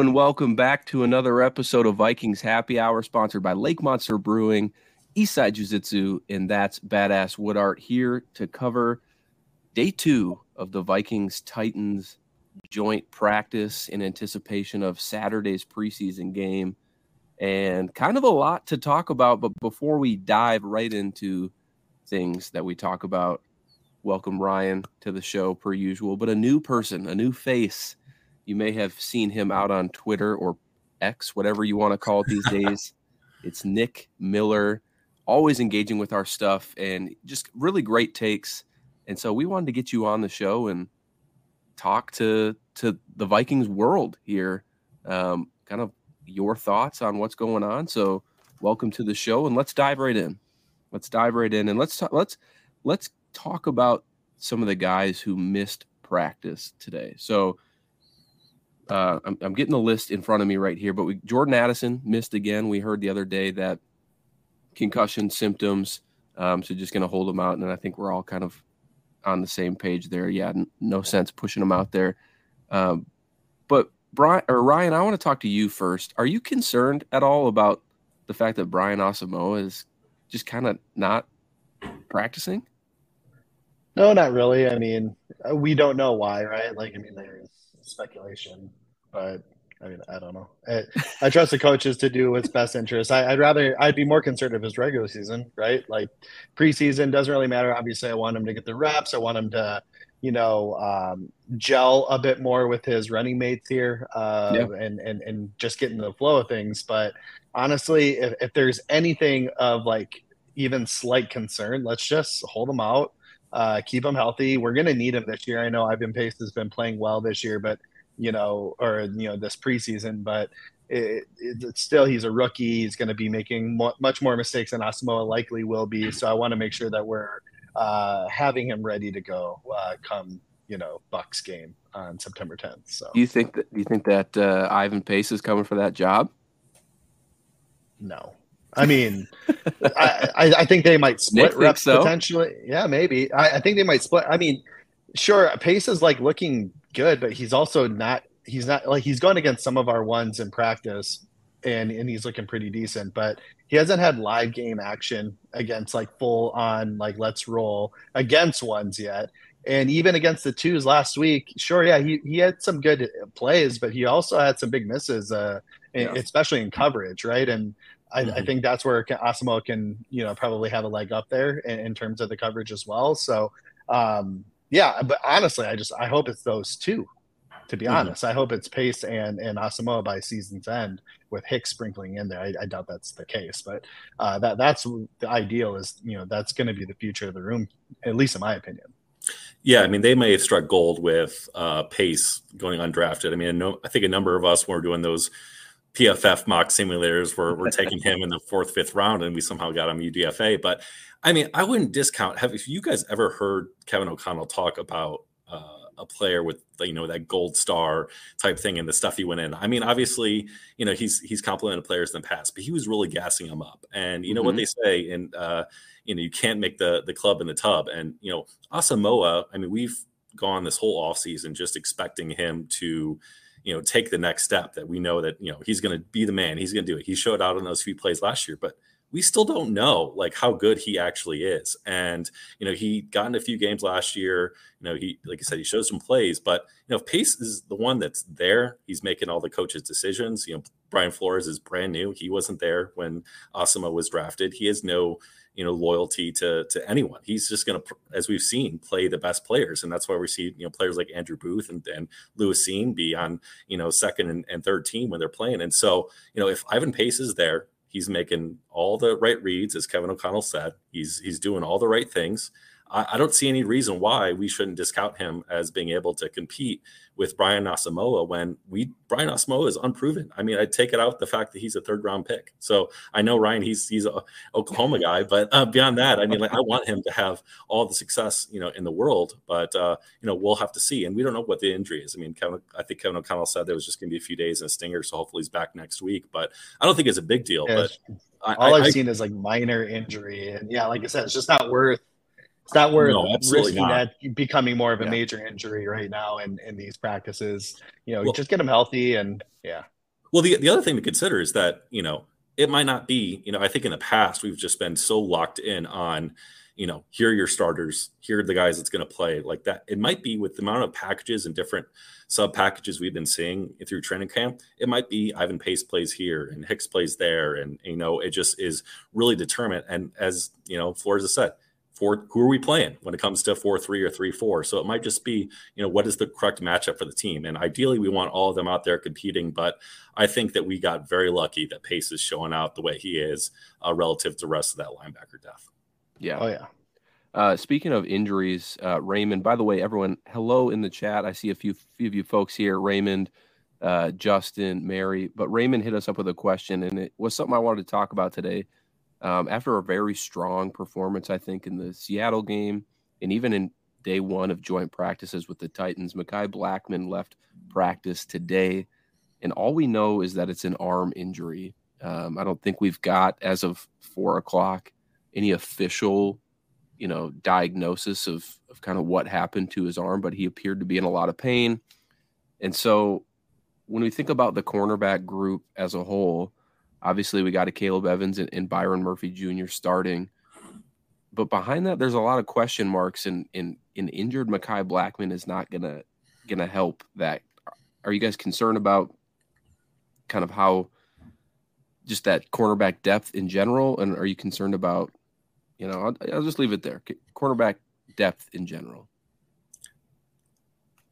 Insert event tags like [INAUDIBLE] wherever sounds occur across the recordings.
And welcome back to another episode of Vikings Happy Hour, sponsored by Lake Monster Brewing, Eastside Jiu Jitsu, and that's Badass Wood Art here to cover day two of the Vikings Titans joint practice in anticipation of Saturday's preseason game. And kind of a lot to talk about, but before we dive right into things that we talk about, welcome Ryan to the show per usual, but a new person, a new face you may have seen him out on Twitter or X, whatever you want to call it these [LAUGHS] days. It's Nick Miller, always engaging with our stuff and just really great takes. And so we wanted to get you on the show and talk to to the Vikings world here. Um, kind of your thoughts on what's going on. So welcome to the show and let's dive right in. Let's dive right in and let's talk, let's let's talk about some of the guys who missed practice today. So uh, I'm, I'm, getting the list in front of me right here, but we, Jordan Addison missed again. We heard the other day that concussion symptoms. Um, so just going to hold him out. And I think we're all kind of on the same page there. Yeah, n- no sense pushing him out there. Um, but Brian or Ryan, I want to talk to you first. Are you concerned at all about the fact that Brian Asamoah is just kind of not practicing? No, not really. I mean, we don't know why, right? Like, I mean, there's speculation but I mean, I don't know. I, I trust the coaches to do what's best interest. I, would rather, I'd be more concerned if it's regular season, right? Like preseason doesn't really matter. Obviously, I want him to get the reps. I want him to, you know, um, gel a bit more with his running mates here, uh, yeah. and and and just get into the flow of things. But honestly, if, if there's anything of like even slight concern, let's just hold him out. Uh, keep him healthy. We're going to need him this year. I know Ivan Pace has been playing well this year, but you know, or you know, this preseason, but it, it, still he's a rookie. He's going to be making mo- much more mistakes than Asamoah likely will be. So I want to make sure that we're uh, having him ready to go uh, come you know Bucs game on September 10th. So do you think that do you think that uh, Ivan Pace is coming for that job? No. I mean, I, I, I, think they might split reps so? potentially. Yeah, maybe. I, I think they might split. I mean, sure, Pace is like looking good, but he's also not. He's not like he's gone against some of our ones in practice, and and he's looking pretty decent. But he hasn't had live game action against like full on like let's roll against ones yet. And even against the twos last week, sure, yeah, he, he had some good plays, but he also had some big misses, uh, yeah. especially in coverage, right? And I, mm-hmm. I, think that's where Asamoah can, you know, probably have a leg up there in, in terms of the coverage as well. So, um, yeah, but honestly, I just I hope it's those two. To be mm-hmm. honest, I hope it's Pace and and Asamoah by season's end with Hicks sprinkling in there. I, I doubt that's the case, but uh, that that's the ideal. Is you know that's going to be the future of the room, at least in my opinion. Yeah, I mean they may have struck gold with uh, Pace going undrafted. I mean, no, I think a number of us were doing those PFF mock simulators were, were taking him in the fourth, fifth round, and we somehow got him UDFA. But I mean, I wouldn't discount. Have if you guys ever heard Kevin O'Connell talk about uh, a player with you know that gold star type thing and the stuff he went in? I mean, obviously, you know he's he's complimented players in the past, but he was really gassing them up. And you know mm-hmm. what they say, and uh, you know you can't make the the club in the tub. And you know Asamoah, I mean, we've gone this whole off season just expecting him to you know, take the next step that we know that, you know, he's going to be the man. He's going to do it. He showed out in those few plays last year, but we still don't know like how good he actually is. And, you know, he got in a few games last year. You know, he, like I said, he shows some plays, but, you know, if Pace is the one that's there, he's making all the coaches' decisions. You know, Brian Flores is brand new. He wasn't there when Asamoah was drafted. He has no, you know loyalty to to anyone. He's just going to, as we've seen, play the best players, and that's why we see you know players like Andrew Booth and, and Lewis Cine be on you know second and, and third team when they're playing. And so you know if Ivan Pace is there, he's making all the right reads, as Kevin O'Connell said. He's he's doing all the right things. I, I don't see any reason why we shouldn't discount him as being able to compete with Brian Asamoah when we Brian Asamoah is unproven. I mean, I take it out the fact that he's a third round pick. So I know Ryan, he's he's a Oklahoma [LAUGHS] guy, but uh, beyond that, I mean, like I want him to have all the success you know in the world, but uh, you know we'll have to see, and we don't know what the injury is. I mean, Kevin, I think Kevin O'Connell said there was just going to be a few days in a stinger, so hopefully he's back next week. But I don't think it's a big deal. Yeah, but all I, have seen is like minor injury, and yeah, like I said, it's just not worth It's not worth no, risking not. that becoming more of a yeah. major injury right now in, in these practices. You know, well, just get them healthy and yeah. Well, the, the other thing to consider is that, you know, it might not be, you know, I think in the past we've just been so locked in on, you know, here are your starters, here are the guys that's going to play like that. It might be with the amount of packages and different sub packages we've been seeing through training camp. It might be Ivan Pace plays here and Hicks plays there. And, you know, it just is really determined. And as, you know, Flores has said, four, who are we playing when it comes to four three or three four? So it might just be, you know, what is the correct matchup for the team? And ideally, we want all of them out there competing. But I think that we got very lucky that Pace is showing out the way he is uh, relative to the rest of that linebacker depth. Yeah. Oh yeah. Uh, speaking of injuries, uh, Raymond. By the way, everyone, hello in the chat. I see a few few of you folks here. Raymond, uh, Justin, Mary. But Raymond hit us up with a question, and it was something I wanted to talk about today. Um, after a very strong performance, I think, in the Seattle game and even in day one of joint practices with the Titans, Mekhi Blackmon left practice today. And all we know is that it's an arm injury. Um, I don't think we've got, as of four o'clock, any official, you know, diagnosis of, of kind of what happened to his arm, but he appeared to be in a lot of pain. And so when we think about the cornerback group as a whole, Obviously, we got Akayleb Evans and, and Byron Murphy Jr. starting. But behind that, there's a lot of question marks, and in injured Mekhi Blackmon is not gonna gonna help. That are you guys concerned about? Kind of how just that cornerback depth in general, and are you concerned about? You know, I'll, I'll just leave it there. Cornerback depth in general.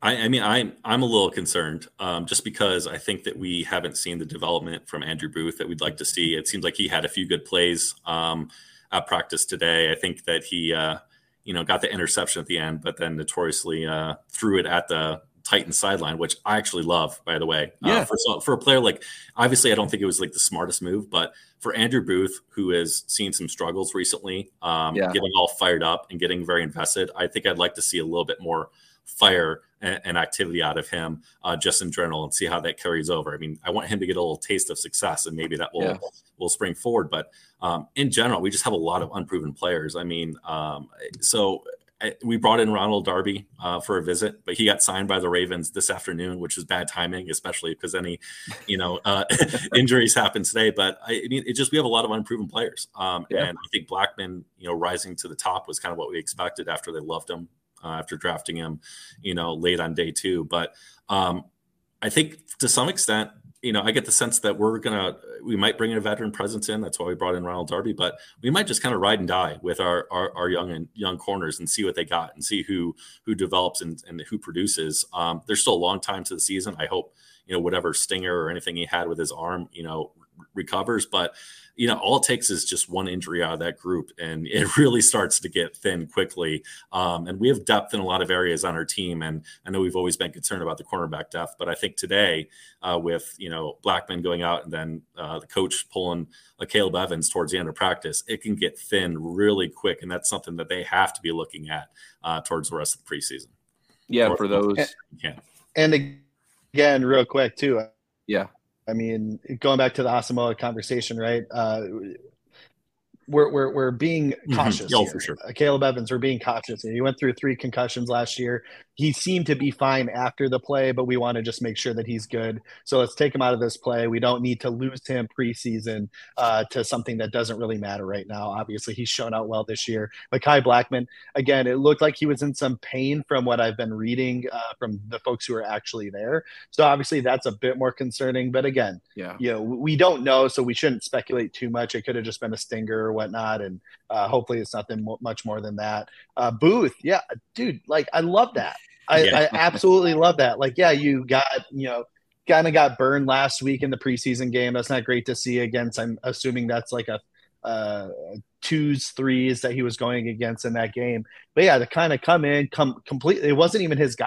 I, I, mean, I'm I'm a little concerned, um, just because I think that we haven't seen the development from Andrew Booth that we'd like to see. It seems like he had a few good plays um, at practice today. I think that he, uh, you know, got the interception at the end, but then notoriously uh, threw it at the Titan sideline, which I actually love, by the way. Uh, yeah. Uh, for for a player like, obviously, I don't think it was like the smartest move, but for Andrew Booth, who has seen some struggles recently, um, yeah. getting all fired up and getting very invested, I think I'd like to see a little bit more fire and, and activity out of him uh, just in general and see how that carries over. I mean, I want him to get a little taste of success and maybe that will yeah. will spring forward. But um, in general, we just have a lot of unproven players. I mean, um, so I, we brought in Ronald Darby uh, for a visit, but he got signed by the Ravens this afternoon, which is bad timing, especially because any, you know, uh, [LAUGHS] injuries happen today. But I, I, mean, it just we have a lot of unproven players, um, yeah. and I think Blackmon, you know, rising to the top was kind of what we expected after they loved him uh, after drafting him, you know, late on day two. But um, I think to some extent, you know, I get the sense that we're gonna we might bring in a veteran presence in. That's why we brought in Ronald Darby, but we might just kind of ride and die with our our, our young and young corners and see what they got and see who who develops and, and who produces. Um, there's still a long time to the season. I hope you know whatever stinger or anything he had with his arm, you know, recovers. But you know, all it takes is just one injury out of that group, and it [LAUGHS] really starts to get thin quickly. Um, and we have depth in a lot of areas on our team, and I know we've always been concerned about the cornerback depth, but I think today, uh, with you know Blackmon going out and then uh, the coach pulling Akayleb Evans towards the end of practice, it can get thin really quick, and that's something that they have to be looking at uh, towards the rest of the preseason. Yeah, for those. Yeah. And again, real quick too. Yeah. I mean, going back to the Asamoah conversation, right? Uh, we're we're, we're being mm-hmm. cautious. Mm-hmm. Oh, for sure. Uh, Caleb Evans, we're being cautious. He went through three concussions last year. He seemed to be fine after the play, but we want to just make sure that he's good. So let's take him out of this play. We don't need to lose him preseason uh, to something that doesn't really matter right now. Obviously, he's shown out well this year. Mekhi Blackmon, again, it looked like he was in some pain from what I've been reading uh, from the folks who are actually there. So obviously, that's a bit more concerning. But again, yeah, you know, we don't know, so we shouldn't speculate too much. It could have just been a stinger or whatnot. And uh, hopefully it's nothing much more than that. Uh, Booth, yeah, dude, like I love that. I, yeah. I absolutely love that. Like, yeah, you got, you know, kind of got burned last week in the preseason game. That's not great to see against. I'm assuming that's like a uh, twos, threes that he was going against in that game. But yeah, to kind of come in, come completely, it wasn't even his guy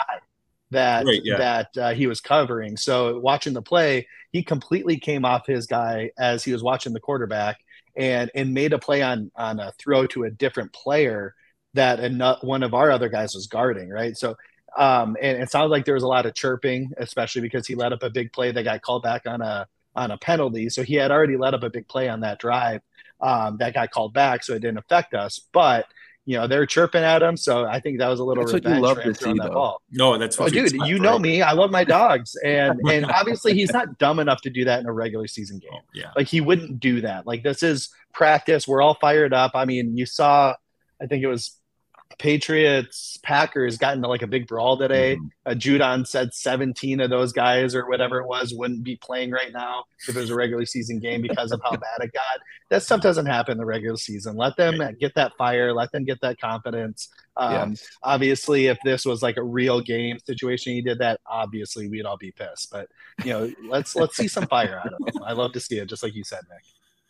that right, yeah. that uh, he was covering. So watching the play, he completely came off his guy as he was watching the quarterback and and made a play on on a throw to a different player that another, one of our other guys was guarding, right? So um, and it sounded like there was a lot of chirping, especially because he let up a big play that got called back on a on a penalty. So he had already let up a big play on that drive um, that got called back, so it didn't affect us. But you know they're chirping at him. So I think that was a little that's revenge what you love to see, that ball. No, that's oh, dude. You know me. I love my dogs, and [LAUGHS] and obviously he's not dumb enough to do that in a regular season game. Oh, yeah, like he wouldn't do that. Like this is practice. We're all fired up. I mean, you saw. I think it was Patriots Packers got into like a big brawl today. Mm-hmm. Uh, Judon said 17 of those guys or whatever it was wouldn't be playing right now if it was a regular season game because of how [LAUGHS] bad it got. That stuff doesn't happen in the regular season. Let them get that fire. Let them get that confidence. Um, yes. Obviously, if this was like a real game situation, he did that. Obviously, we'd all be pissed. But you know, let's let's see some fire out of them. I love to see it, just like you said, Nick.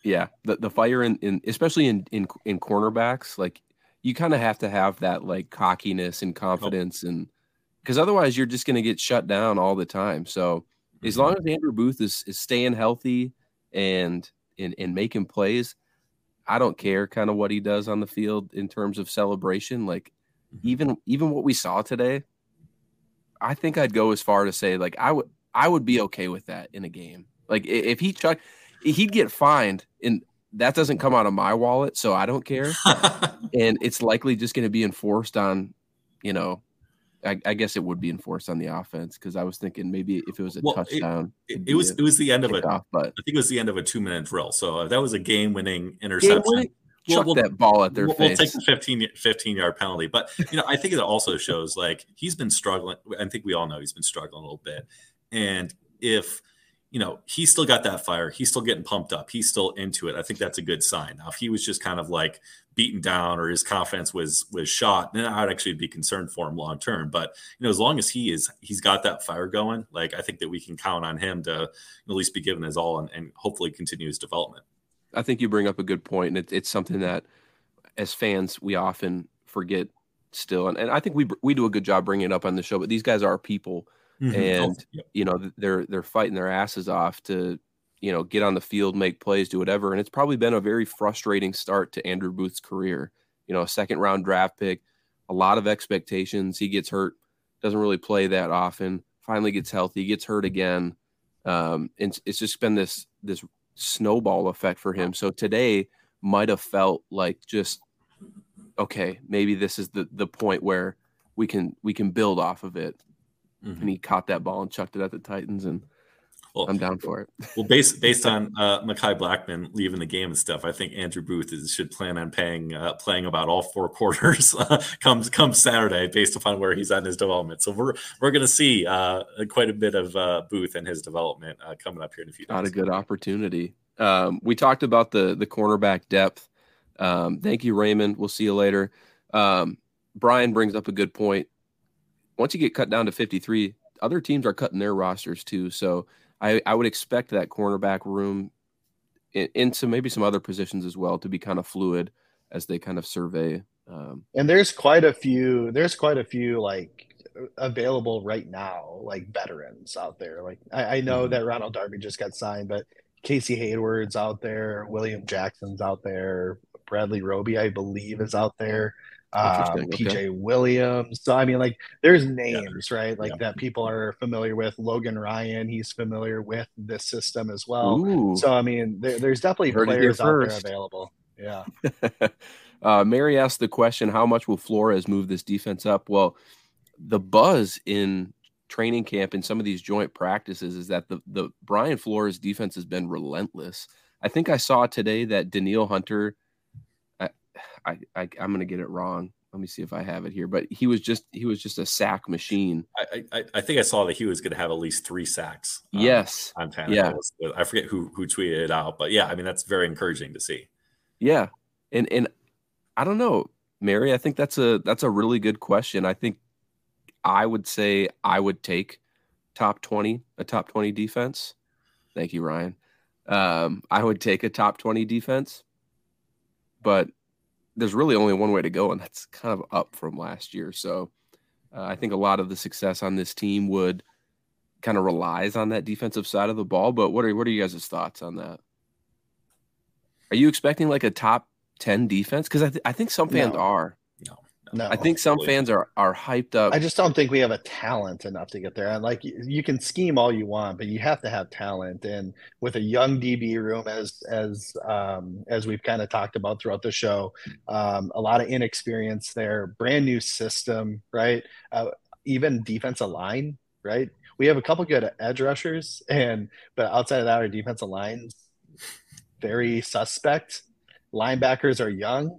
Yeah, the, the fire in, in especially in, in in cornerbacks, like you kind of have to have that like cockiness and confidence and because otherwise you're just going to get shut down all the time so mm-hmm. as long as andrew booth is, is staying healthy and and, and making plays i don't care kind of what he does on the field in terms of celebration like mm-hmm. even even what we saw today i think i'd go as far to say like i would i would be okay with that in a game like if he chuck he'd get fined in that doesn't come out of my wallet, so I don't care. [LAUGHS] and it's likely just going to be enforced on, you know, I, I, guess it would be enforced on the offense because I was thinking maybe if it was a well, touchdown, it, it, was it was the end of it. But I think it was the end of a two minute drill. So uh, that was a game winning interception. Game Chuck we'll, that ball at their we'll, face. We'll take the 15, 15 yard penalty. But you know, I think it also shows like he's been struggling. I think we all know he's been struggling a little bit. And if you know, he's still got that fire. He's still getting pumped up. He's still into it. I think that's a good sign. Now, if he was just kind of like beaten down or his confidence was was shot, then I'd actually be concerned for him long term. But you know, as long as he is, he's got that fire going. Like I think that we can count on him to at least be given his all and, and hopefully continue his development. I think you bring up a good point, and it, it's something that as fans we often forget still, and, and I think we we do a good job bringing it up on the show. But these guys are people mm-hmm. and yep. you know they're they're fighting their asses off to you know get on the field, make plays, do whatever. And it's probably been a very frustrating start to Andrew Booth's career. You know, a second round draft pick, a lot of expectations. He gets hurt, doesn't really play that often. Finally gets healthy, gets hurt again. Um, and it's just been this this snowball effect for him. So today might have felt like just okay, maybe this is the the point where we can we can build off of it mm-hmm. and he caught that ball and chucked it at the Titans, and well, I'm down for it. [LAUGHS] well, based based on uh, Mekhi Blackmon leaving the game and stuff, I think Andrew Booth is, should plan on paying uh, playing about all four [LAUGHS] quarters uh, comes come Saturday, based upon where he's at in his development. So we're we're going to see uh, quite a bit of uh, Booth and his development uh, coming up here in a few days. Not a good opportunity. Um, we talked about the the cornerback depth. Um, thank you, Raymond. We'll see you later. Um, Brian brings up a good point once you get cut down to 53, other teams are cutting their rosters too. So I, I would expect that cornerback room in, into maybe some other positions as well to be kind of fluid as they kind of survey. Um, and there's quite a few, there's quite a few like available right now, like veterans out there. Like I, I know mm-hmm. that Ronald Darby just got signed, but Casey Hayward's out there, William Jackson's out there, Bradley Roby, I believe, is out there um, PJ okay. Williams. So I mean, like, there's names, yeah. right? Like yeah. that people are familiar with. Logan Ryan, he's familiar with this system as well. Ooh. So I mean, there, there's definitely Heard players out there available. Yeah. [LAUGHS] uh, Mary asked the question: How much will Flores move this defense up? Well, the buzz in training camp and some of these joint practices is that the the Brian Flores defense has been relentless. I think I saw today that Danielle Hunter I, I am gonna get it wrong. Let me see if I have it here. But he was just he was just a sack machine. I I, I think I saw that he was going to have at least three sacks. Um, yes, on Tannehill. Yeah, I forget who who tweeted it out, but yeah, I mean that's very encouraging to see. Yeah, and and I don't know, Mary. I think that's a that's a really good question. I think I would say I would take top twenty a top twenty defense. Thank you, Ryan. Um, I would take a top twenty defense, but there's really only one way to go, and that's kind of up from last year. So uh, I think a lot of the success on this team would kind of relies on that defensive side of the ball. But what are what are you guys' thoughts on that? Are you expecting like a top ten defense? Because I, th- I think some fans no. are. No, I think some fans are are hyped up. I just don't think we have a talent enough to get there. And like you can scheme all you want, but you have to have talent. And with a young DB room, as as um, as we've kind of talked about throughout the show, um, a lot of inexperience there. Brand new system, right? Uh, even defensive line, right? We have a couple good edge rushers, and but outside of that, our defensive line's very suspect. Linebackers are young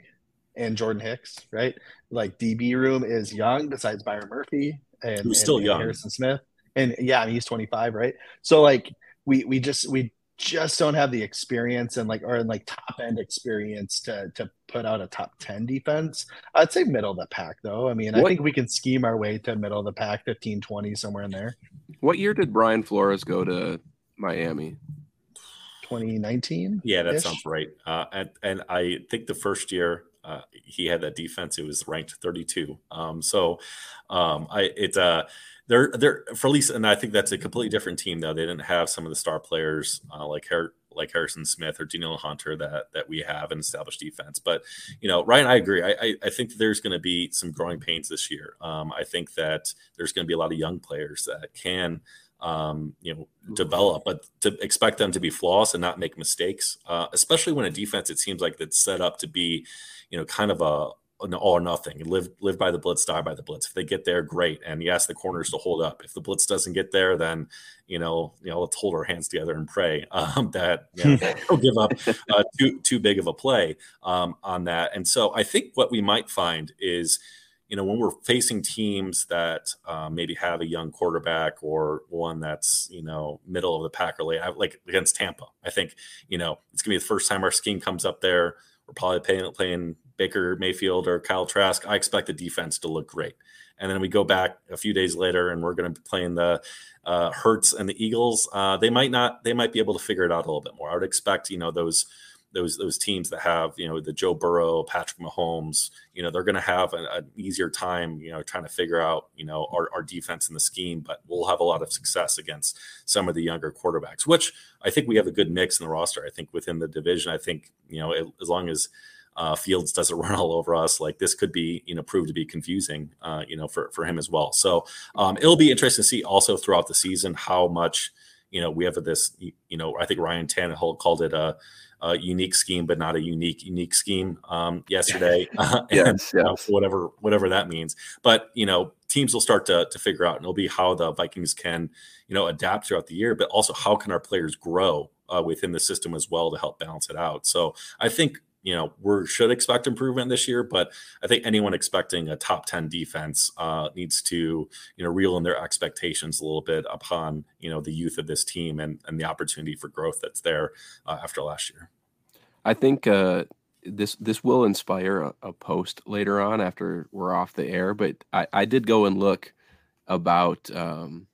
and Jordan Hicks, right? Like DB room is young besides Byron Murphy and, Who's still and young. Harrison Smith. And yeah, I mean, he's 25, right? So like we we just we just don't have the experience and like or in like top end experience to to put out a top 10 defense. I'd say middle of the pack though. I mean, what? I think we can scheme our way to middle of the pack, 15, 20, somewhere in there. What year did Brian Flores go to Miami? 2019. Yeah, that sounds right. Uh, and, and I think the first year uh, he had that defense. It was ranked 32. Um, so um, I it uh, they're they're for least, and I think that's a completely different team though. They didn't have some of the star players uh, like Har- like Harrison Smith or Danielle Hunter that that we have in established defense. But you know, Ryan, I agree. I I, I think there's going to be some growing pains this year. Um, I think that there's going to be a lot of young players that can um, you know, develop, but to expect them to be flawless and not make mistakes, uh, especially when a defense it seems like that's set up to be, you know, kind of a an all or nothing. Live live by the blitz, die by the blitz. If they get there, great. And yes, the corners to hold up. If the blitz doesn't get there, then you know, you know, let's hold our hands together and pray [LAUGHS] um, that you know, [LAUGHS] they'll give up uh, too too big of a play um, on that. And so I think what we might find is you know, when we're facing teams that um, maybe have a young quarterback or one that's, you know, middle of the pack or late, like against Tampa, I think, you know, it's going to be the first time our scheme comes up there. We're probably playing, playing Baker Mayfield or Kyle Trask. I expect the defense to look great. And then we go back a few days later and we're going to be playing the uh, Hurts and the Eagles. Uh, they might not, they might be able to figure it out a little bit more. I would expect, you know, those – those those teams that have you know the Joe Burrow, Patrick Mahomes, you know they're going to have an, easier time you know trying to figure out you know our, our defense and the scheme, but we'll have a lot of success against some of the younger quarterbacks, which I think we have a good mix in the roster. I think within the division, I think you know it, as long as uh, Fields doesn't [LAUGHS] run all over us. Like this could be, you know, prove to be confusing, uh, you know, for, for him as well. So um, it'll be interesting to see also throughout the season how much, you know, we have this, you know, I think Ryan Tannehill called it a, a unique scheme, but not a unique unique scheme um, [LAUGHS] yesterday. Uh, yes, and, yes. You know, whatever whatever that means. But you know, teams will start to to figure out, and it'll be how the Vikings can you know adapt throughout the year, but also how can our players grow uh, within the system as well to help balance it out. So I think you know we should expect improvement this year but i think anyone expecting a top 10 defense uh, needs to you know reel in their expectations a little bit upon you know the youth of this team and, and the opportunity for growth that's there uh, after last year. I think uh, this this will inspire a, a, post later on after we're off the air but i, I did go and look about um,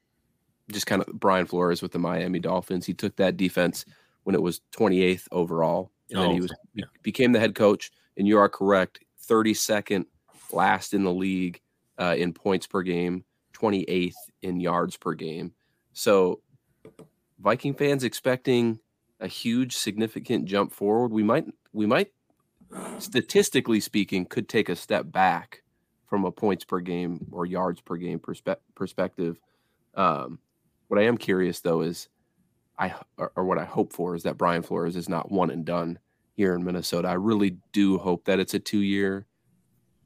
just kind of brian flores with the miami dolphins. He took that defense when it was 28th overall and oh, then he was yeah. became the head coach. And you are correct, 32nd last in the league uh, in points per game, 28th in yards per game. So, Viking fans expecting a huge, significant jump forward. We might, we might, statistically speaking, could take a step back from a points per game or yards per game perspe- perspective. Um, what I am curious though is I or, what I hope for is that Brian Flores is not one and done here in Minnesota. I really do hope that it's a two year.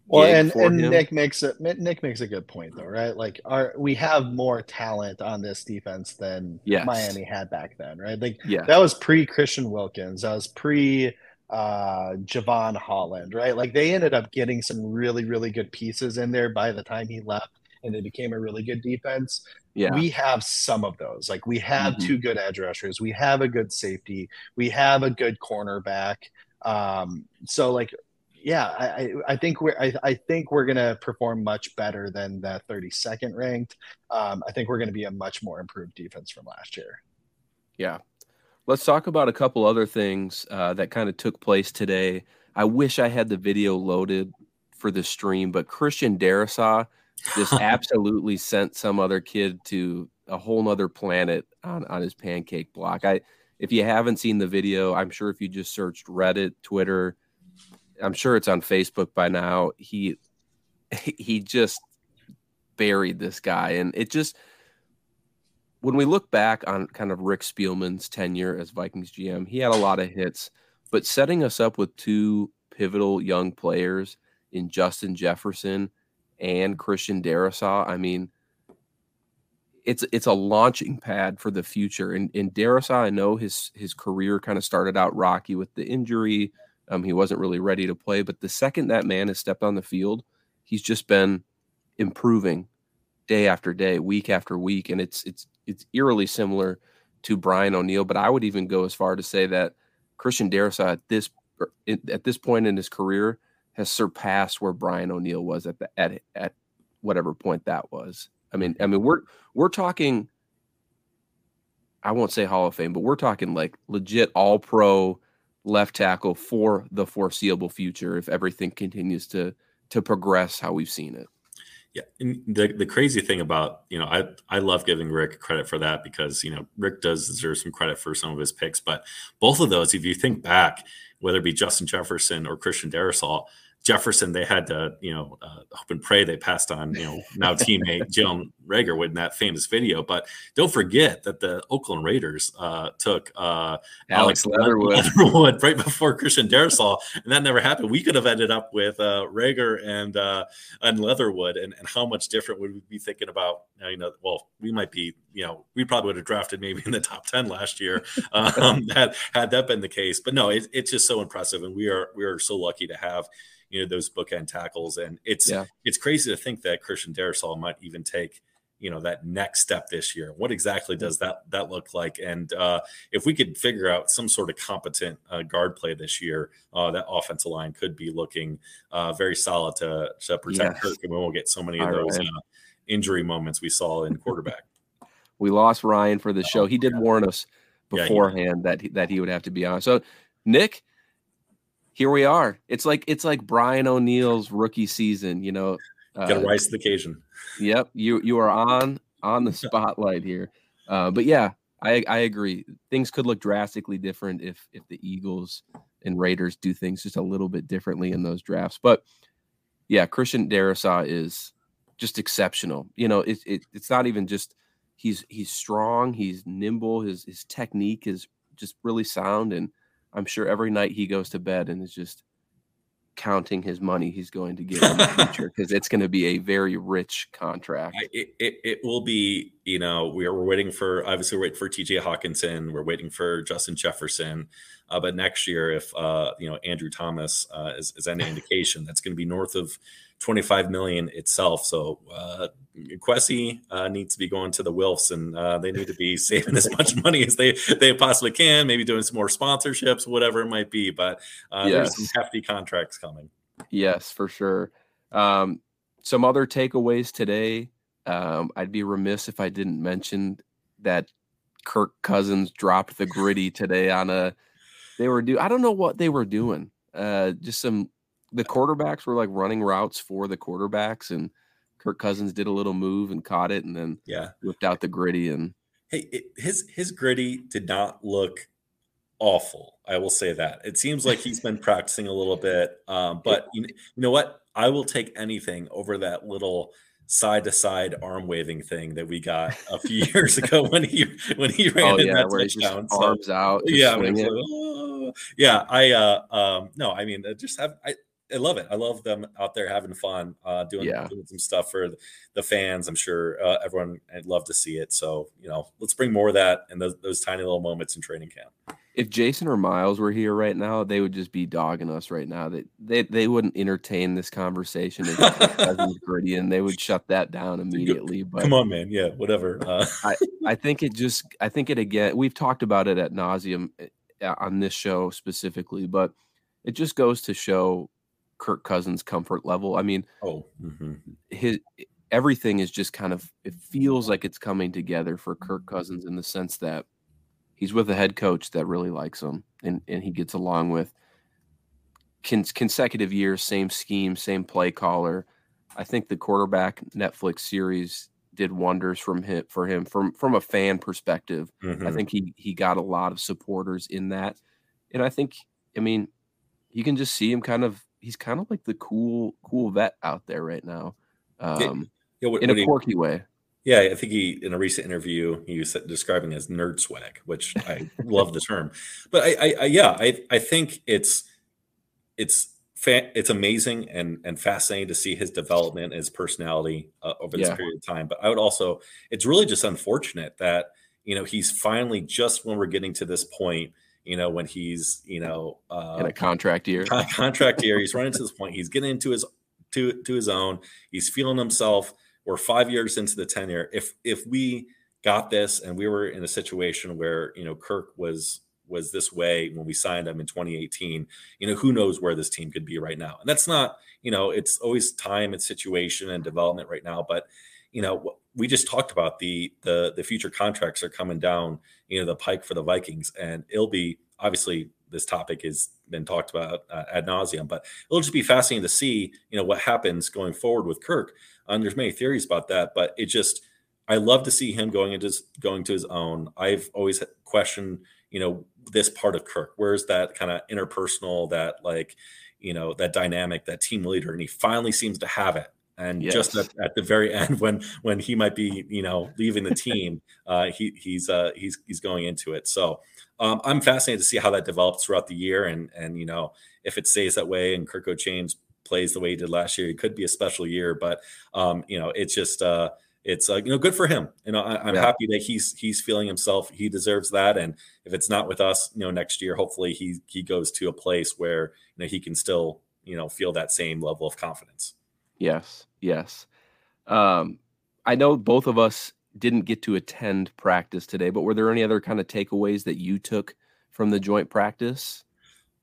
Well, and, and Nick makes it. Nick makes a good point though, right? Like, our we have more talent on this defense than yes. Miami had back then, right? Like, yeah, that was pre Christian Wilkins. That was pre uh Jevon Holland, right? Like they ended up getting some really, really good pieces in there by the time he left and they became a really good defense. Yeah. We have some of those. Like we have mm-hmm. two good edge rushers. We have a good safety. We have a good cornerback. Um, so like, yeah, I, I think we're I, I think we're gonna perform much better than the 32nd ranked. Um, I think we're gonna be a much more improved defense from last year. Yeah. Let's talk about a couple other things uh, that kind of took place today. I wish I had the video loaded for the stream, but Christian Darrisaw just [LAUGHS] absolutely sent some other kid to a whole nother planet on, on his pancake block. I if you haven't seen the video, I'm sure if you just searched Reddit, Twitter, I'm sure it's on Facebook by now. He [LAUGHS] he just buried this guy. And it just, when we look back on kind of Rick Spielman's tenure as Vikings GM, he had a lot of hits, but setting us up with two pivotal young players in Justin Jefferson and Christian Darrisaw, I mean, it's it's a launching pad for the future. And in Darrisaw, I know his his career kind of started out rocky with the injury. Um, he wasn't really ready to play, but the second that man has stepped on the field, he's just been improving day after day, week after week, and it's it's it's eerily similar to Brian O'Neill. But I would even go as far to say that Christian Darrisaw at this er, at this point in his career has surpassed where Brian O'Neill was at the at at whatever point that was. I mean, I mean we're we're talking. I won't say Hall of Fame, but we're talking like legit All Pro left tackle for the foreseeable future if everything continues to to progress how we've seen it. Yeah, and the the crazy thing about you know I I love giving Rick credit for that because you know Rick does deserve some credit for some of his picks, but both of those, if you think back, whether it be Justin Jefferson or Christian Darrisaw, Jefferson, they had to, you know, uh, hope and pray they passed on, you know, now [LAUGHS] teammate Jalen Reagor in that famous video. But don't forget that the Oakland Raiders uh, took uh, Alex, Alex Leatherwood. Leatherwood. [LAUGHS] right before Christian Darrisaw, and that never happened. We could have ended up with uh, Reagor and uh, and Leatherwood, and, and how much different would we be thinking about? You know, well, we might be, you know, we probably would have drafted maybe in the top ten last year [LAUGHS] um, had had that been the case. But no, it, it's just so impressive, and we are we are so lucky to have you know those bookend tackles, and it's yeah. it's crazy to think that Christian Darrisaw might even take you know that next step this year. What exactly does that that look like? And uh, if we could figure out some sort of competent uh, guard play this year, uh, that offensive line could be looking uh, very solid to, to protect yes. Kirk, and we won't get so many of those uh, injury moments we saw in quarterback. we lost Ryan for the show. He did warn us beforehand yeah, that he, that he would have to be on. So, Nick, here we are. It's like it's like Brian O'Neill's rookie season. You know, uh, got to rise to the occasion. Yep, you you are on on the [LAUGHS] spotlight here. Uh, but yeah, I I agree. Things could look drastically different if if the Eagles and Raiders do things just a little bit differently in those drafts. But yeah, Christian Darrisaw is just exceptional. You know, it, it it's not even just he's he's strong, he's nimble, his his technique is just really sound and I'm sure every night he goes to bed and is just counting his money he's going to get in the [LAUGHS] future because it's going to be a very rich contract. It, it, it, will be, you know, we're, we're waiting for, obviously, we're waiting for TJ Hockenson, we're waiting for Justin Jefferson. Uh, but next year, if, uh, you know, Andrew Thomas uh, is, is any indication, that's going to be north of 25 million itself. So uh, Kwesi uh, needs to be going to the Wilfs, and uh, they need to be [LAUGHS] saving as much money as they they possibly can. Maybe doing some more sponsorships, whatever it might be. But uh, yes. there's some hefty contracts coming. Yes, for sure. Um, some other takeaways today. Um, I'd be remiss if I didn't mention that Kirk Cousins dropped the griddy today on a. They were do. I don't know what they were doing. Uh, just some the quarterbacks were like running routes for the quarterbacks, and Kirk Cousins did a little move and caught it, and then yeah, whipped out the griddy. And hey, it, his his griddy did not look awful. I will say that it seems like he's been practicing a little bit, um, but you, you know what? I will take anything over that little side to side arm waving thing that we got a few [LAUGHS] years ago when he when he ran oh, in yeah, that touchdown. So, arms out, yeah, like, oh. yeah. I uh, um, no, I mean, just have I I love it. I love them out there having fun, uh, doing, yeah. doing some stuff for the fans. I'm sure uh, everyone would love to see it. So, you know, let's bring more of that and those, those tiny little moments in training camp. If Jason or Myles were here right now, they would just be dogging us right now. They they, they wouldn't entertain this conversation. [LAUGHS] and they would shut that down immediately. But come on, man, yeah, whatever. Uh. I I think it just I think it again. We've talked about it at nauseum eh, on this show specifically, but it just goes to show Kirk Cousins' comfort level. I mean, oh, mm-hmm. his everything is just kind of it feels like it's coming together for Kirk Cousins in the sense that he's with a head coach that really likes him and and he gets along with con- consecutive years, same scheme, same play caller. I think the quarterback Netflix series did wonders from him for him from from a fan perspective. Mm-hmm. I think he he got a lot of supporters in that, and I think I mean you can just see him kind of he's kind of like the cool cool vet out there right now, um, yeah, what, in a quirky he, way. Yeah, I think he in a recent interview he was describing as nerd swag, which I [LAUGHS] love the term. But I, I, I, yeah, I I think it's it's fa- it's amazing and and fascinating to see his development, his personality uh, over this yeah. period of time. But I would also, it's really just unfortunate that you know he's finally just when we're getting to this point you know, when he's, you know, uh, in a contract year, contract year, he's running to this point. He's getting into his to to his own. He's feeling himself. We're five years into the tenure. If if we got this and we were in a situation where you know Kirk was was this way when we signed him in 2018, you know, who knows where this team could be right now. And that's not, you know, it's always time and situation and development right now. But, you know, we just talked about the the the future contracts are coming down, you know, the pike for the Vikings, and it'll be obviously this topic has been talked about uh, ad nauseum, but it'll just be fascinating to see, you know, what happens going forward with Kirk. And there's many theories about that, but it just I love to see him going into his, going to his own. I've always questioned, you know, this part of Kirk. Where's that kind of interpersonal, that like, you know, that dynamic, that team leader, and he finally seems to have it. And yes. just at, at, the very [LAUGHS] end, when when he might be, you know, leaving the team, uh, he he's uh, he's he's going into it. So um, I'm fascinated to see how that develops throughout the year, and and you know if it stays that way, and Kirko Chains plays the way he did last year, it could be a special year. But um, you know, it's just uh, it's uh, you know good for him. You know, I, am yeah. happy that he's he's feeling himself. He deserves that. And if it's not with us, you know, next year, hopefully he he goes to a place where you know he can still you know feel that same level of confidence. Yes, yes. Um, I know both of us didn't get to attend practice today, but were there any other kind of takeaways that you took from the joint practice?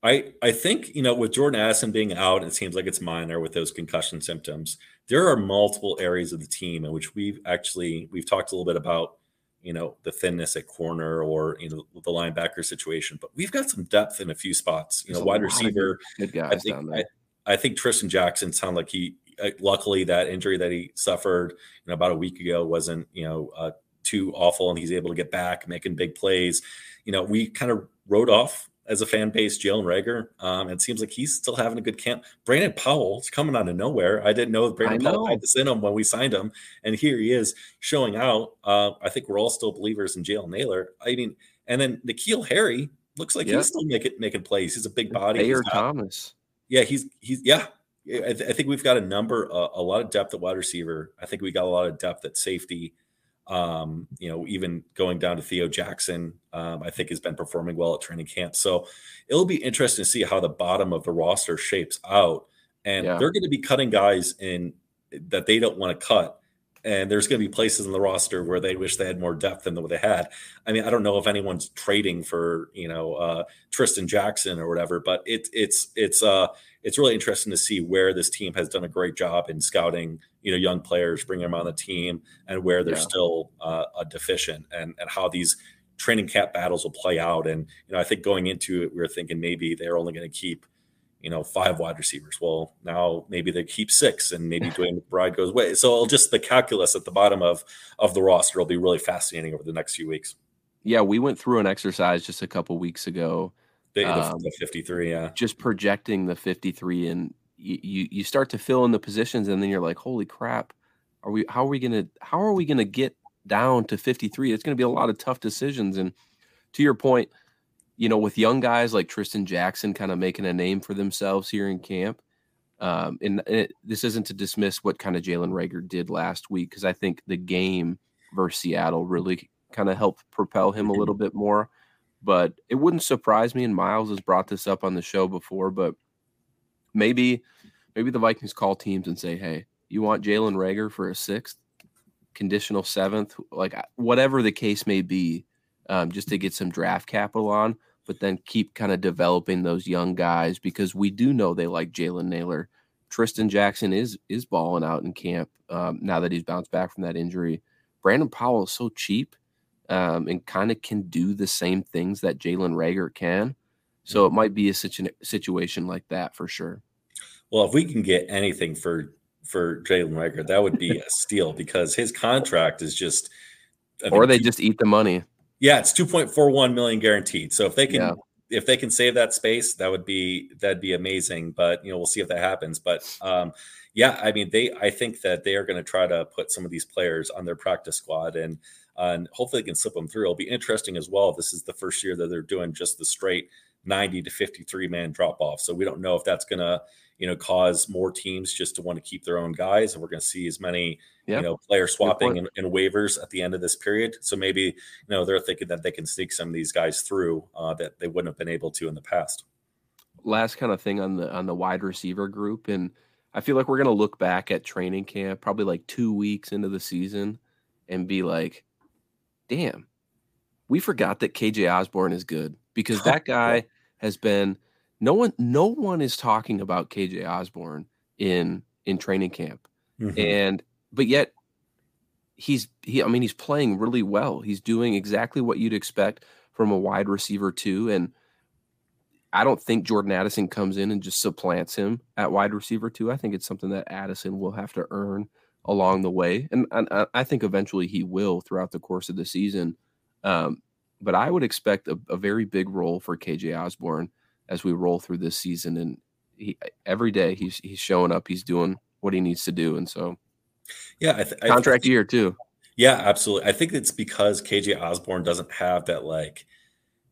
I I think you know with Jordan Addison being out, it seems like it's minor with those concussion symptoms. There are multiple areas of the team in which we've actually we've talked a little bit about you know the thinness at corner or you know the linebacker situation, but we've got some depth in a few spots. You There's know, wide receiver. Good guys I think, down there. I, I think Trishton Jackson sounded like he luckily that injury that he suffered you know about a week ago wasn't you know uh, too awful and he's able to get back making big plays. You know we kind of wrote off as a fan base Jalen Reagor um, it seems like he's still having a good camp. Brandon Powell is coming out of nowhere. I didn't know Brandon know. Powell had this in him when we signed him and here he is showing out. Uh, I think we're all still believers in Jalen Nailor. I mean and then N'Keal Harry looks like he's still making making plays. He's a big body. Thomas. Yeah he's he's yeah I, th- I, think we've got a number, uh, a lot of depth at wide receiver. I think we got a lot of depth at safety. Um, you know, even going down to Theo Jackson, um, I think has been performing well at training camp. So it'll be interesting to see how the bottom of the roster shapes out. And yeah. they're going to be cutting guys in that they don't want to cut. And there's going to be places in the roster where they wish they had more depth than what they had. I mean, I don't know if anyone's trading for you know uh, Trishton Jackson or whatever, but it's it's it's uh it's really interesting to see where this team has done a great job in scouting, you know, young players, bringing them on the team, and where they're yeah. still uh, deficient, and and how these training camp battles will play out. And you know, I think going into it, we were thinking maybe they're only going to keep, you know, five wide receivers. Well, now maybe they keep six, and maybe [LAUGHS] DeWayne McBride goes away. So just the calculus at the bottom of of the roster will be really fascinating over the next few weeks. Yeah, we went through an exercise just a couple weeks ago the, um, the 53, yeah. Just projecting the 53 and you, you start to fill in the positions and then you're like, holy crap, are we how are we gonna how are we gonna get down to 53? It's gonna be a lot of tough decisions. And to your point, you know, with young guys like Trishton Jackson kind of making a name for themselves here in camp. Um, and it, this isn't to dismiss what kind of Jalen Reagor did last week because I think the game versus Seattle really kind of helped propel him a little bit more. But it wouldn't surprise me, and Myles has brought this up on the show before, but maybe maybe the Vikings call teams and say, hey, you want Jalen Reagor for a sixth, conditional seventh, like whatever the case may be, um, just to get some draft capital on, but then keep kind of developing those young guys because we do know they like Jalen Nailor. Trishton Jackson is is balling out in camp um, now that he's bounced back from that injury. Brandon Powell is so cheap um, and kind of can do the same things that Jalen Reagor can. So it might be a situ- situation like that for sure. Well, if we can get anything for for Jalen Reagor, that would be a [LAUGHS] steal because his contract is just. Or they two, just eat the money. Yeah, it's two point four one million guaranteed. So if they can, yeah. if they can save that space, that would be that'd be amazing. But you know, we'll see if that happens. But um, yeah, I mean, they I think that they are going to try to put some of these players on their practice squad and and hopefully they can slip them through. It'll be interesting as well. This is the first year that they're doing just the straight 90 to 53 man drop off. So we don't know if that's going to you know cause more teams just to want to keep their own guys and we're going to see as many yep. you know player swapping and, and, waivers at the end of this period so maybe you know they're thinking that they can sneak some of these guys through uh, that they wouldn't have been able to in the past last kind of thing on the on the wide receiver group and i feel like we're going to look back at training camp probably like two weeks into the season and be like damn we forgot that kj Osborn is good because [LAUGHS] that guy has been – no one no one is talking about KJ Osborn in in training camp. Mm-hmm. And but yet he's he I mean he's playing really well. He's doing exactly what you'd expect from a wide receiver too and I don't think Jordan Addison comes in and just supplants him at wide receiver too. I think it's something that Addison will have to earn along the way, and, and I think eventually he will throughout the course of the season. Um, but I would expect a, a, very big role for KJ Osborn as we roll through this season. And he, every day he's he's showing up, he's doing what he needs to do, and so yeah, I th- contract I th- year too. Yeah, absolutely. I think it's because KJ Osborne doesn't have that like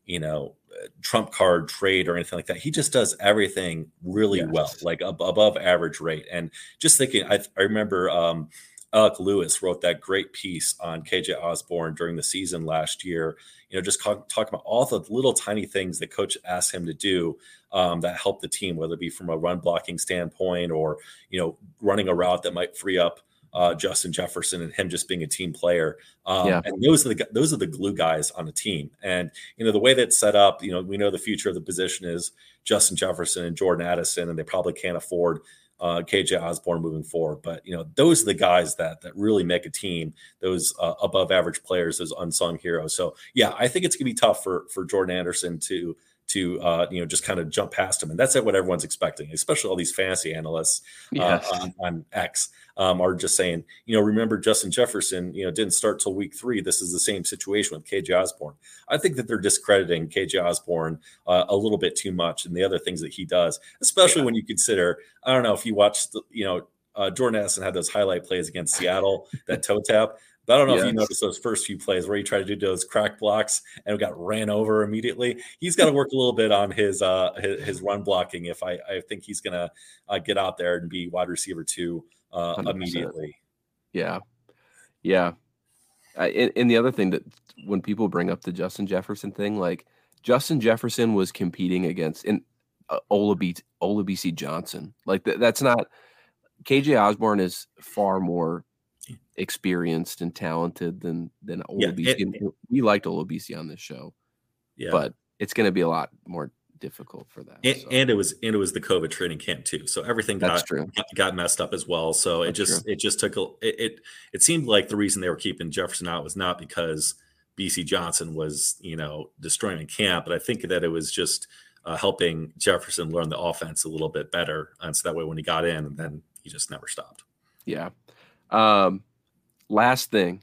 you know trump card trade or anything like that. He just does everything really yes. well, like ab- above average rate. And just thinking, I, I remember um, Alec Lewis wrote that great piece on KJ Osborn during the season last year. You know, just talking about all the little tiny things that coach asked him to do um, that help the team, whether it be from a run blocking standpoint or you know running a route that might free up uh, Justin Jefferson and him just being a team player. Um, yeah. And those are the those are the glue guys on the team. And you know the way that's set up, you know, we know the future of the position is Justin Jefferson and Jordan Addison, and they probably can't afford uh, KJ Osborn moving forward. But you know, those are the guys that that really make a team. Those uh, above average players, those unsung heroes. So yeah, I think it's gonna be tough for for Jordan Anderson to to uh, you know just kind of jump past him, and that's what everyone's expecting, especially all these fantasy analysts uh, yes. on, on, X um, are just saying, you know, remember Justin Jefferson, you know, didn't start till week three. This is the same situation with KJ Osborn. I think that they're discrediting KJ Osborn uh, a little bit too much, and the other things that he does, especially yeah. when you consider, I don't know if you watched, you know. Uh, Jordan Addison had those highlight plays against Seattle, that toe tap. But I don't know yes. if you noticed those first few plays where he tried to do those crack blocks and got ran over immediately. He's got to work a little bit on his uh, his, his, run blocking. If I, I think he's going to uh, get out there and be wide receiver two uh, immediately. Yeah, yeah. and, and the other thing that when people bring up the Justin Jefferson thing, like Justin Jefferson was competing against and uh, Olabisi Johnson. Like th- that's not KJ Osborn is far more experienced and talented than than Olabisi. Yeah, we liked Olabisi on this show, yeah. but it's going to be a lot more difficult for that. And, so. and, it was and it was the COVID training camp too, so everything got, got, messed up as well. So That's it just true. it just took a it, it it seemed like the reason they were keeping Jefferson out was not because Bisi Johnson was you know destroying a camp, but I think that it was just. Uh, helping Jefferson learn the offense a little bit better, and so that way when he got in, then he just never stopped. Yeah. Um, last thing,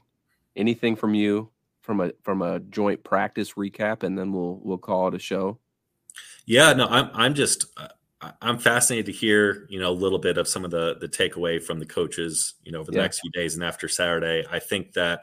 anything from you from a from a joint practice recap, and then we'll we'll call it a show. Yeah, no, I'm I'm just uh, I'm fascinated to hear you know a little bit of some of the the takeaway from the coaches you know over the yeah. next few days and after Saturday. I think that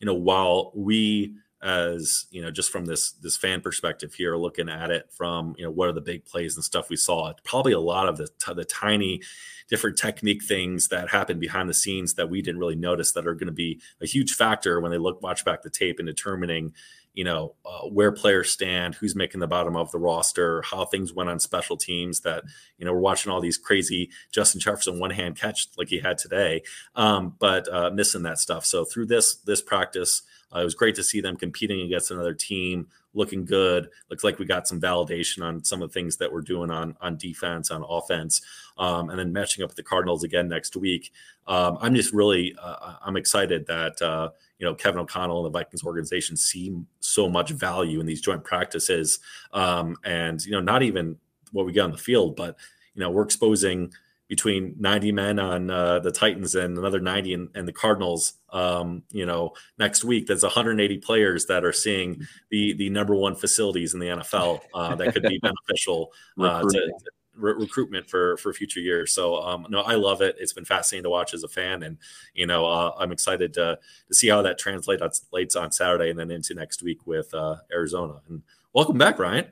you know while we as you know just from this this fan perspective here looking at it from you know what are the big plays and stuff we saw probably a lot of the the tiny different technique things that happen behind the scenes that we didn't really notice that are going to be a huge factor when they look watch back the tape and determining you know uh, where players stand who's making the bottom of the roster how things went on special teams that you know we're watching all these crazy justin jefferson one hand catch like he had today um, but uh, missing that stuff. So through this this practice uh, it was great to see them competing against another team looking good. Looks like we got some validation on some of the things that we're doing on on defense, on offense, um, and then matching up with the Cardinals again next week. Um, I'm just really uh, I'm excited that uh, you know Kevin O'Connell and the Vikings organization see so much value in these joint practices, um, and you know not even what we get on the field, but you know we're exposing between 90 men on uh, the Titans and another 90 and, and the Cardinals, um, you know, next week, there's 180 players that are seeing the the number one facilities in the NFL uh, that could be [LAUGHS] beneficial uh, to, to re- recruitment for for future years. So um, no, I love it. It's been fascinating to watch as a fan, and you know, uh, I'm excited to to see how that translates on Saturday and then into next week with uh, Arizona. And welcome back, Ryan.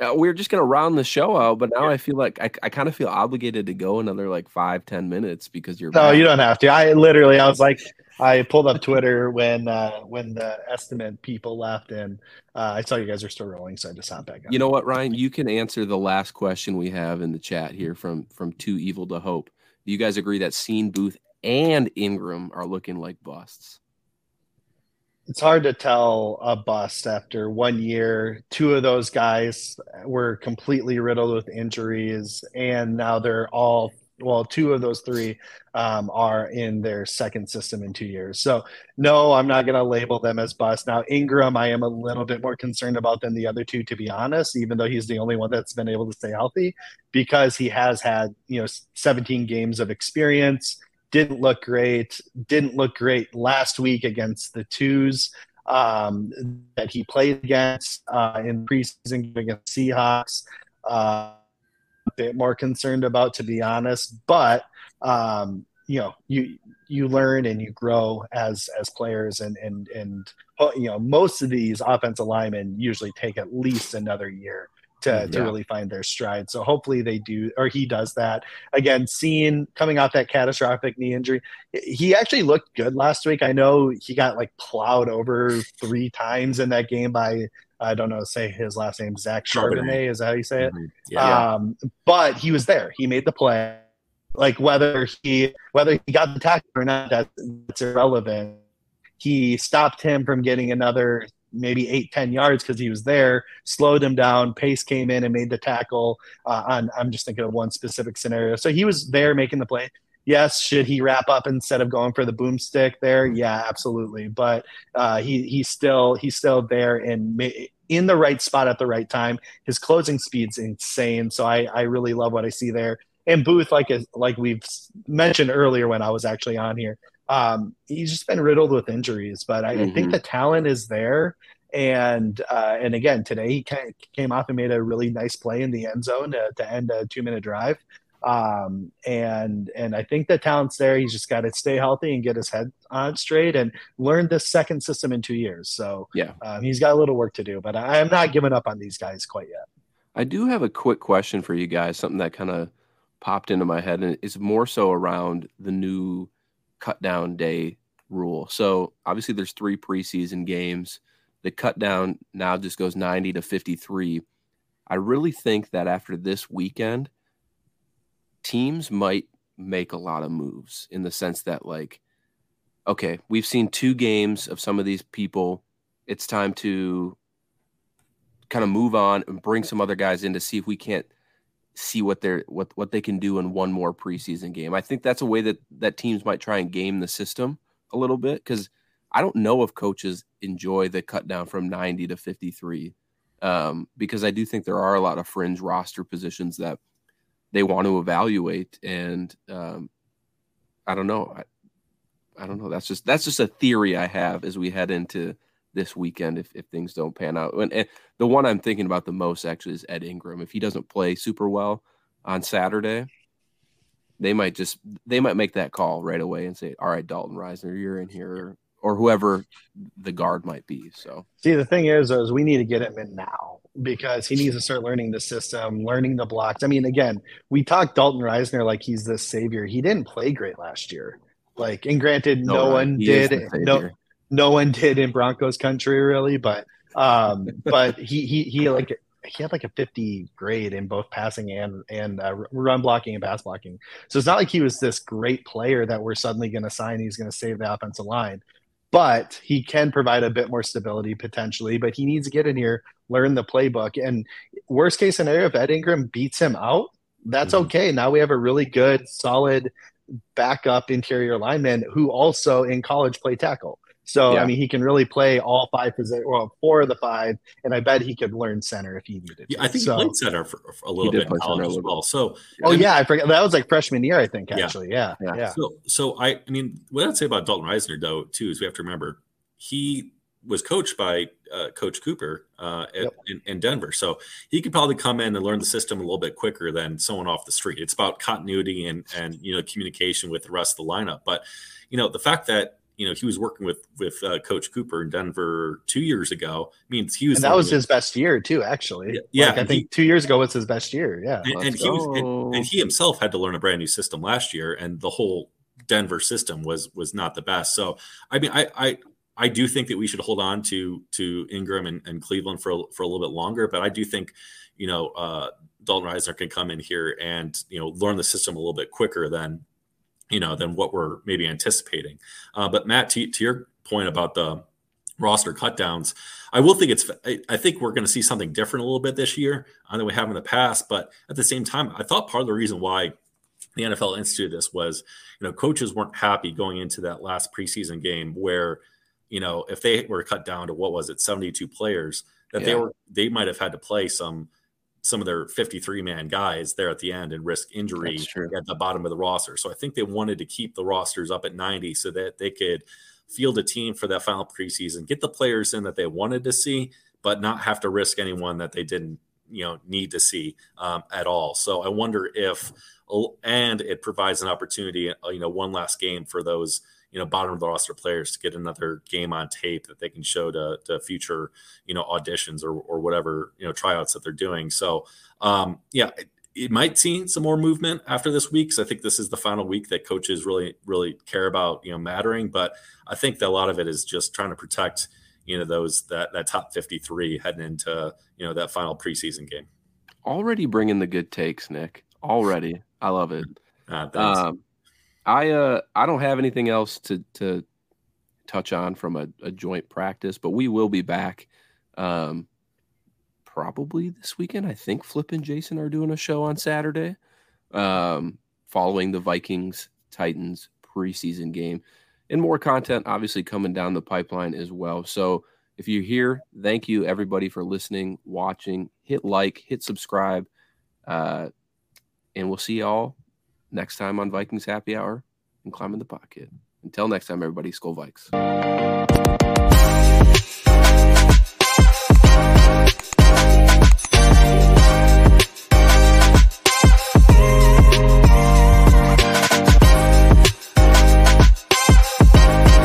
Uh, we are just gonna round the show out, but now yeah. I feel like I, I kind of feel obligated to go another like five ten minutes because you're. No, back. you don't have to. I literally, I was like, I pulled up Twitter when uh, when the estimate people left, and uh, I saw you guys are still rolling, so I just hopped back. On. You know what, Ryan? You can answer the last question we have in the chat here from from Too Evil to Hope. Do you guys agree that Cine Booth and Ingram are looking like busts? It's hard to tell a bust after one year. Two of those guys were completely riddled with injuries, and now they're all well, two of those three um, are in their second system in two years. So, no, I'm not going to label them as bust. Now, Ingram, I am a little bit more concerned about than the other two, to be honest, even though he's the only one that's been able to stay healthy because he has had, you know, 17 games of experience didn't look great. Didn't look great last week against the twos um, that he played against uh, in preseason against Seahawks. Uh, a bit more concerned about, to be honest. But um, you know, you you learn and you grow as as players, and and and you know, most of these offensive linemen usually take at least another year to, mm, yeah. to really find their stride. So hopefully they do, or he does that. Again, Cine coming off that catastrophic knee injury, he actually looked good last week. I know he got like plowed over three times in that game by I don't know, say his last name, Zach Charbonnet. Is that how you say it? Mm-hmm. Yeah, um, yeah. But he was there. He made the play. Like whether he whether he got the tackle or not, that, that's irrelevant. He stopped him from getting another maybe eight, 10 yards because he was there, slowed him down. Pace came in and made the tackle uh, on, I'm just thinking of one specific scenario. So he was there making the play. Yes, should he wrap up instead of going for the boomstick there? Yeah, absolutely. But uh, he he's still he's still there and in the right spot at the right time. His closing speed's insane. So I I really love what I see there. And Booth, like like we've mentioned earlier when I was actually on here, um, he's just been riddled with injuries, but I, mm-hmm. I think mm-hmm. the talent is there. And uh, and again, today he came off and made a really nice play in the end zone to, to end a two minute drive. Um, and and I think the talent's there. He's just got to stay healthy and get his head on straight and learn this second system in two years. So yeah, um, he's got a little work to do. But I, I'm not giving up on these guys quite yet. I do have a quick question for you guys. Something that kind of popped into my head, and it's more so around the new cut down day rule. So obviously there's three preseason games. The cut down now just goes 90 to 53. I really think that after this weekend, teams might make a lot of moves in the sense that like okay, we've seen two games of some of these people. It's time to kind of move on and bring some other guys in to see if we can't see what they're what what they can do in one more preseason game. I think that's a way that that teams might try and game the system a little bit because I don't know if coaches enjoy the cut down from 90 to 53 um, because I do think there are a lot of fringe roster positions that they want to evaluate and um, I don't know. I, I don't know. That's just that's just a theory I have as we head into this weekend if, if things don't pan out. And, and, the one I'm thinking about the most actually is Ed Ingram. If he doesn't play super well on Saturday, they might just they might make that call right away and say, "All right, Dalton Risner, you're in here," or whoever the guard might be. So, see, the thing is, is we need to get him in now because he needs to start learning the system, learning the blocks. I mean, again, we talked Dalton Risner like he's the savior. He didn't play great last year. Like, and granted, no, no one did. No, no one did in Broncos country really, but um, but he he he like he had like a 50 grade in both passing and and uh, run blocking and pass blocking. So it's not like he was this great player that we're suddenly going to sign. He's going to save the offensive line, but he can provide a bit more stability potentially. But he needs to get in here, learn the playbook, and worst case scenario, if Ed Ingram beats him out, that's mm-hmm. okay. Now we have a really good, solid backup interior lineman who also in college play tackle. So yeah. I mean, he can really play all five positions, well, four of the five, and I bet he could learn center if he needed. Yeah, I think so, he played center for, for a little bit in college as well. So, oh yeah, I forget that was like freshman year, I think. Actually, yeah, yeah. yeah. So, so I, I mean, what I'd say about Dalton Risner though, too, is we have to remember he was coached by uh, Coach Kuper uh, yep. in, in, Denver, so he could probably come in and learn the system a little bit quicker than someone off the street. It's about continuity and and you know communication with the rest of the lineup. But you know the fact that you know he was working with with uh, Coach Kuper in Denver two years ago means he was. And that was his best year too, actually. Yeah, like, I think he, two years ago was his best year. Yeah, and, and he was, and, and, he himself had to learn a brand new system last year, and the whole Denver system was was not the best. So I mean, I I I do think that we should hold on to to Ingram and, and Cleveland for for a little bit longer, but I do think you know uh, Dalton Risner can come in here and you know learn the system a little bit quicker than you know, than what we're maybe anticipating. Uh, but Matt, to, to your point about the roster cutdowns, I will think it's. I, I think we're going to see something different a little bit this year uh, than we have in the past. But at the same time, I thought part of the reason why the NFL instituted this was, you know, coaches weren't happy going into that last preseason game where, you know, if they were cut down to what was it, seventy-two players, that yeah. they were they might have had to play some some of their 53 man guys there at the end and risk injury at the bottom of the roster. So I think they wanted to keep the rosters up at 90 so that they could field a team for that final preseason, get the players in that they wanted to see, but not have to risk anyone that they didn't, you know, need to see um, at all. So I wonder if, and it provides an opportunity, uh, you know, one last game for those you know bottom of the roster players to get another game on tape that they can show to, to future you know auditions or, or whatever you know tryouts that they're doing so um yeah it, might see some more movement after this week because I think this is the final week that coaches really really care about you know mattering but I think that a lot of it is just trying to protect you know those that that top 53 heading into you know that final preseason game already bringing the good takes Nick already I love it [LAUGHS] uh, um, I uh I don't have anything else to to touch on from a, a joint practice, but we will be back um probably this weekend. I think Flip and Jason are doing a show on Saturday. Um following the Vikings Titans preseason game. And more content obviously coming down the pipeline as well. So if you're here, thank you everybody for listening, watching. Hit like, hit subscribe. Uh, and we'll see y'all next time on Vikings Happy Hour and Climbing the pocket. Until next time, everybody, Skol Vikes.